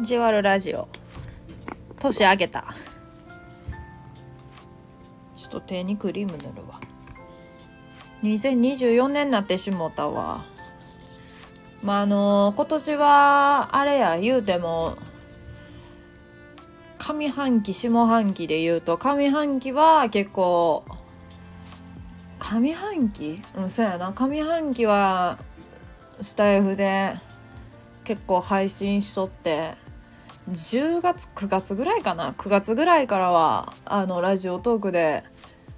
じわるラジオ。年明けた。ちょっと手にクリーム塗るわ。2024年になってしもたわ。まああの今年はあれや言うても上半期下半期で言うと上半期は結構上半期？うんそうやな。上半期はスタイフで結構配信しとって10月9月ぐらいかな？9月ぐらいからはあのラジオトークで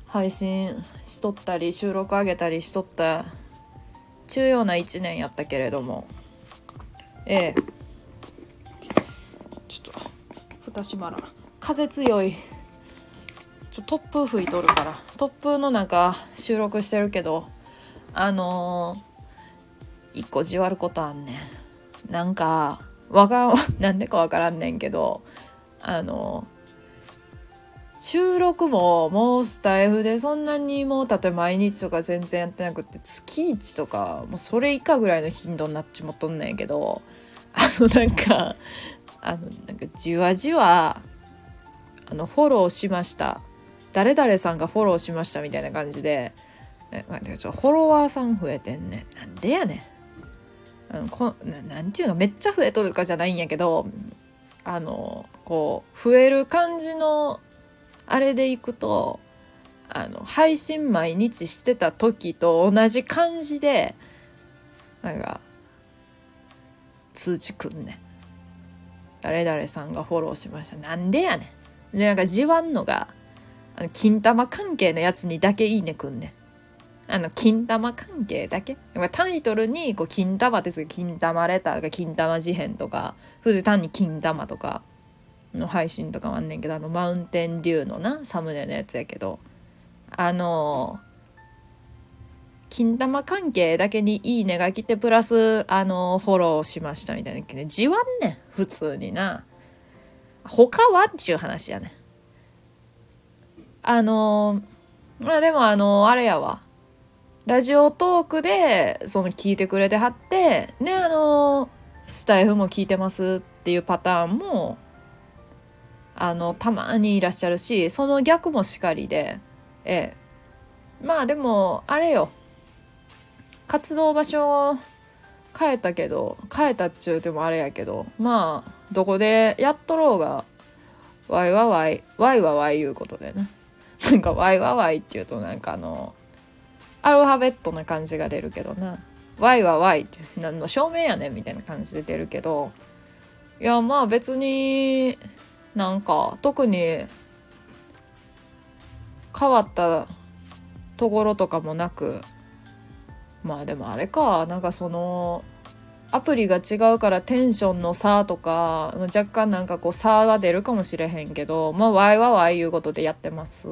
配信しとったり収録上げたりしとった重要な1年やったけれども。ええ。ちょっと蓋閉まらん。風強い。ちょ突風吹いとるから。突風の中収録してるけどあのー、一個じわることあんねん。なんかわかん なんでかわからんねんけどあの収録ももうスタイフでそんなにもう例えば毎日とか全然やってなくて月1とかもうそれ以下ぐらいの頻度になっちまっとんねんけど あのなんかあのなんかじわじわあのフォローしました。誰々さんがフォローしましたみたいな感じでえちょフォロワーさん増えてんね。んなんでやねん。あのこななんていうのめっちゃ増えとるかじゃないんやけどあのこう増える感じのあれでいくとあの配信毎日してた時と同じ感じでなんか通知くんね誰々さんがフォローしました。なんでやねん。でなんかじわんのがあの金玉関係のやつにだけいいねくんね。あの、金玉関係だけ？タイトルに、こう、金玉ってす金玉レターが金玉事変とか、富士単に金玉とかの配信とかもあんねんけど、あの、マウンテンデューのな、サムネのやつやけど、あの、金玉関係だけにいいねが来て、プラス、あの、フォローしましたみたいなね、じわんねん、普通にな。他は？っていう話やねん。あの、まあでもあの、あれやわ。ラジオトークでその聞いてくれてはってねあのスタイフも聞いてますっていうパターンもあのたまにいらっしゃるしその逆もしかりでええ。まあでもあれよ。活動場所を変えたけど変えたっちゅうてもあれやけどまあどこでやっとろうがワイはワイワイはワイいうことでね。なんかワイはワイっていうとなんかあのアルファベットな感じが出るけどな。Y は Y って何の証明やねんみたいな感じで出るけど。いやまあ別になんか特に変わったところとかもなく。まあでもあれか。なんかそのアプリが違うからテンションの差とか若干なんかこう差は出るかもしれへんけどまあ Y は Y いうことでやってます。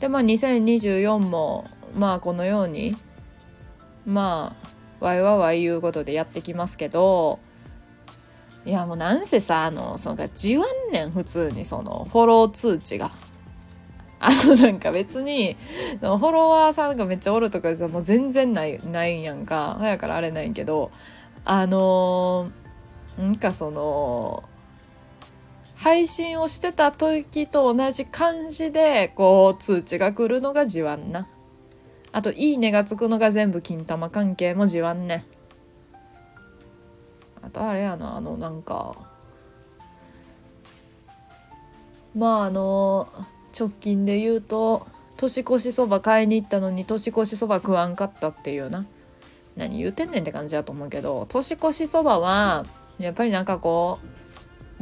でまあ2024もまあこのようにまあわいわわいいうことでやってきますけどいやもうなんせさあのそのじわんねん普通にそのフォロー通知が。あのなんか別にフォロワーさんがめっちゃおるとかじゃもう全然ないないんやんか早からあれないけどあの、なんかその配信をしてた時と同じ感じでこう通知が来るのがじわんな。あと「いいね」がつくのが全部金玉関係もじわんねあとあれやなあのなんかまああの直近で言うと年越しそば買いに行ったのに年越しそば食わんかったっていうな何言うてんねんって感じだと思うけど年越しそばはやっぱりなんかこう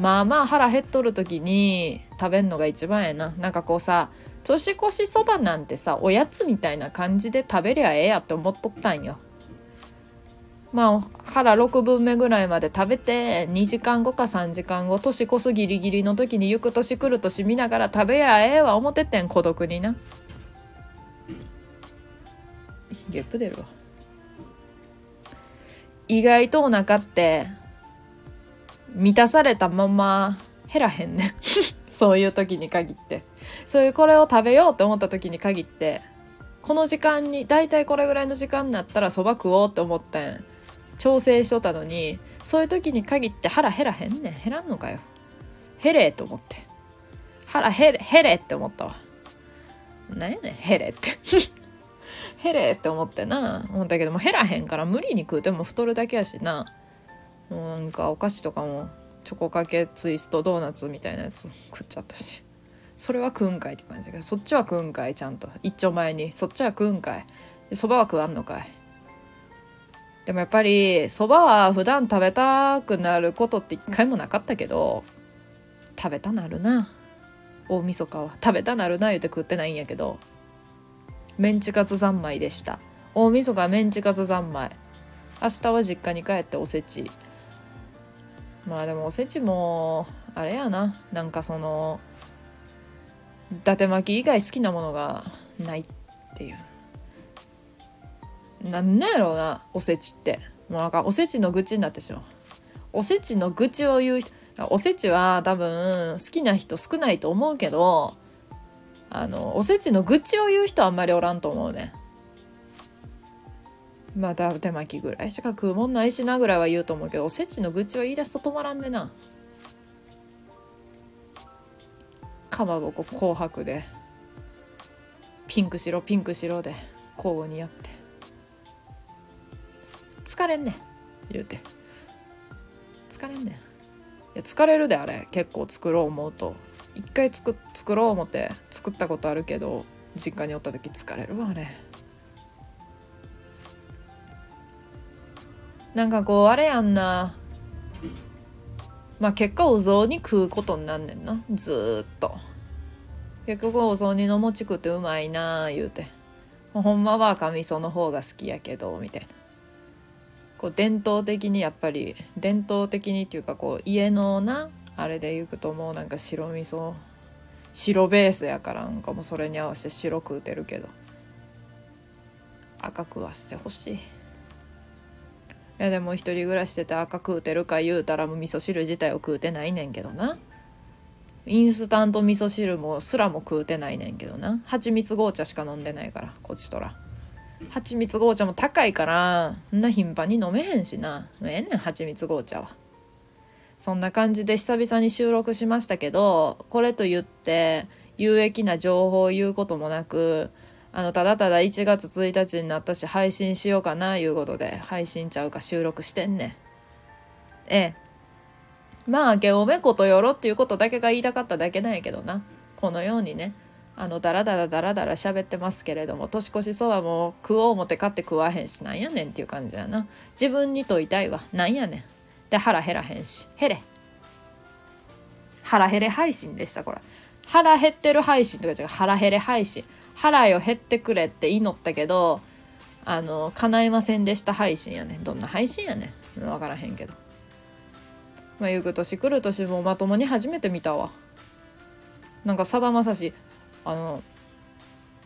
まあまあ腹減っとる時に食べんのが一番やな。なんかこうさ年越しそばなんてさおやつみたいな感じで食べりゃええやって思っとったんよ。まあ腹6分目ぐらいまで食べて2時間後か3時間後年越すギリギリの時に行く年来る年見ながら食べやええわ思っててん孤独にな。ゲップ出るわ。意外とお腹って満たされたまま減らへんね そういう時に限って。そういうこれを食べようって思った時に限ってこの時間に大体これぐらいの時間になったらそば食おうって思ってん。調整しとったのにそういう時に限って腹減らへんねん。減らんのかよ。減れと思って。腹減れ減れって思ったわ。何やねん減れって。減れって思ってな。思ったけども減らへんから無理に食うても太るだけやしな。もうなんかお菓子とかもチョコかけツイストドーナツみたいなやつ食っちゃったし。それは食うんかいって感じだけどそっちは食うんかいちゃんと一丁前にそっちは食うんかい。そばは食わんのかい。でもやっぱりそばは普段食べたくなることって一回もなかったけど食べたなるな。大晦日は。食べたなるな言うて食ってないんやけどメンチカツ三昧でした。大晦日はメンチカツ三昧。明日は実家に帰っておせち。まあでもおせちもあれやななんかその伊達巻き以外好きなものがないっていう。なんなんやろうなおせちって。もうなんかおせちの愚痴になってしまう。おせちの愚痴を言う人おせちは多分好きな人少ないと思うけどあのおせちの愚痴を言う人あんまりおらんと思うね。まあだて巻きぐらいしか食うもんないしなぐらいは言うと思うけどおせちの愚痴を言い出すと止まらんでな。かまぼこ紅白で。ピンク白ピンク白で。交互にやって。疲れんねん。言うて。疲れんねん。いや疲れるであれ。結構作ろう思うと。一回作作ろう思って作ったことあるけど実家におった時疲れるわあれ。なんかこうあれやんな。まあ結果お雑煮食うことになんねんな。ずっと。結局お雑煮の餅食ってうまいなあ言うて。ほんまは赤味噌の方が好きやけどみたいな。こう伝統的にやっぱり伝統的にっていうかこう家のなあれで行くともうなんか白味噌白ベースやからなんかもうそれに合わせて白食うてるけど。赤食わせてほしい。やでも一人暮らししてて赤食うてるか言うたらもう味噌汁自体を食うてないねんけどな。インスタント味噌汁もすらも食うてないねんけどな。蜂蜜紅茶しか飲んでないからこっちとら。蜂蜜紅茶も高いからそんな頻繁に飲めへんしな。ええねん蜂蜜紅茶は。そんな感じで久々に収録しましたけどこれと言って有益な情報を言うこともなくあのただただ1月1日になったし配信しようかないうことで配信ちゃうか収録してんねんええまあ、ゲオメことよろっていうことだけが言いたかっただけなんやけどな。このようにね、あの、ダラダラダラダラ喋ってますけれども、年越しそばも食おう思って買って食わへんし、なんやねんっていう感じやな。自分に問いたいわ。なんやねん。で、腹減らへんし。減れ。腹減れ配信でした、これ。腹減ってる配信とか違う。腹減れ配信。腹よ減ってくれって祈ったけど、あの、叶いませんでした配信やね。どんな配信やねん。わからへんけど。まあ、行く年来る年もまともに初めて見たわなんかさだまさしあの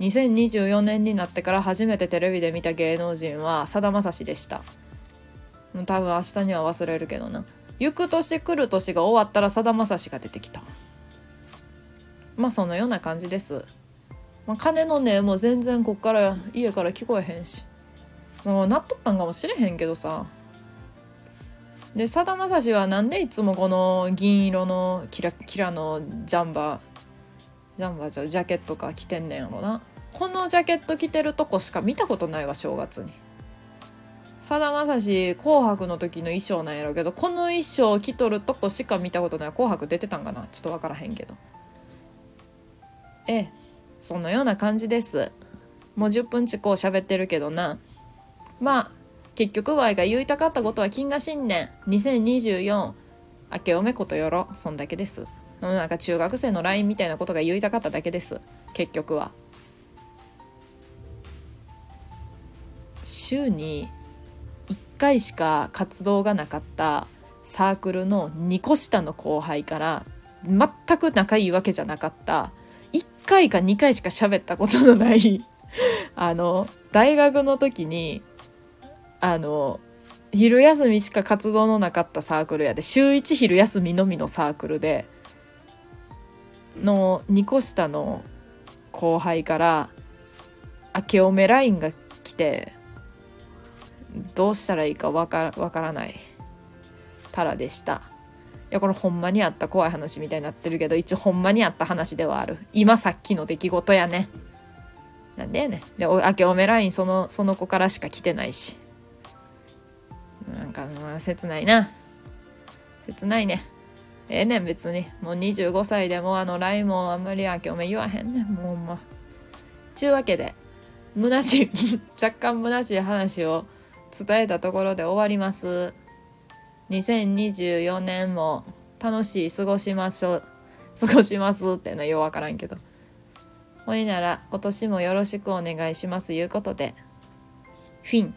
2024年になってから初めてテレビで見た芸能人はさだまさしでした多分明日には忘れるけどな行く年来る年が終わったらさだまさしが出てきたまあそのような感じです、まあ、鐘の音もう全然こっから家から聞こえへんし。もうなっとったんかもしれへんけどさ。でさだまさしはなんでいつもこの銀色のキラキラのジャンバージャンバーじゃジャケットか着てんねんやろな。このジャケット着てるとこしか見たことないわ正月に。さだまさし紅白の時の衣装なんやろうけどこの衣装着とるとこしか見たことない。紅白出てたんかな？ちょっと分からへんけど。ええ。そのような感じです。もう10分ちこう喋ってるけどな。まあ結局ワイが言いたかったことは金河新年2024明けおめことよろそんだけです。なんか中学生の LINE みたいなことが言いたかっただけです。結局は。週に1回しか活動がなかったサークルの2個下の後輩から全く仲いいわけじゃなかった。1回か2回しか喋ったことのない あの大学の時にあの昼休みしか活動のなかったサークルやで週1昼休みのみのサークルでの2個下の後輩から明けおめラインが来てどうしたらいいかわからわからないタラでした。やこれほんまにあった怖い話みたいになってるけど一応ほんまにあった話ではある。今さっきの出来事やね。なんでやねで明けおめラインそのその子からしか来てないし。なんかまあ切ないな。切ないね。ええねん別に。もう25歳でもあの LINE もあんまり明けおめ言わへんねん。もうほんま。ちゅうわけで虚しい 若干虚しい話を伝えたところで終わります。2024年も楽しい過ごしましょう 過ごしますってのはようわからんけど。ほいなら今年もよろしくお願いしますいうことで。フィン。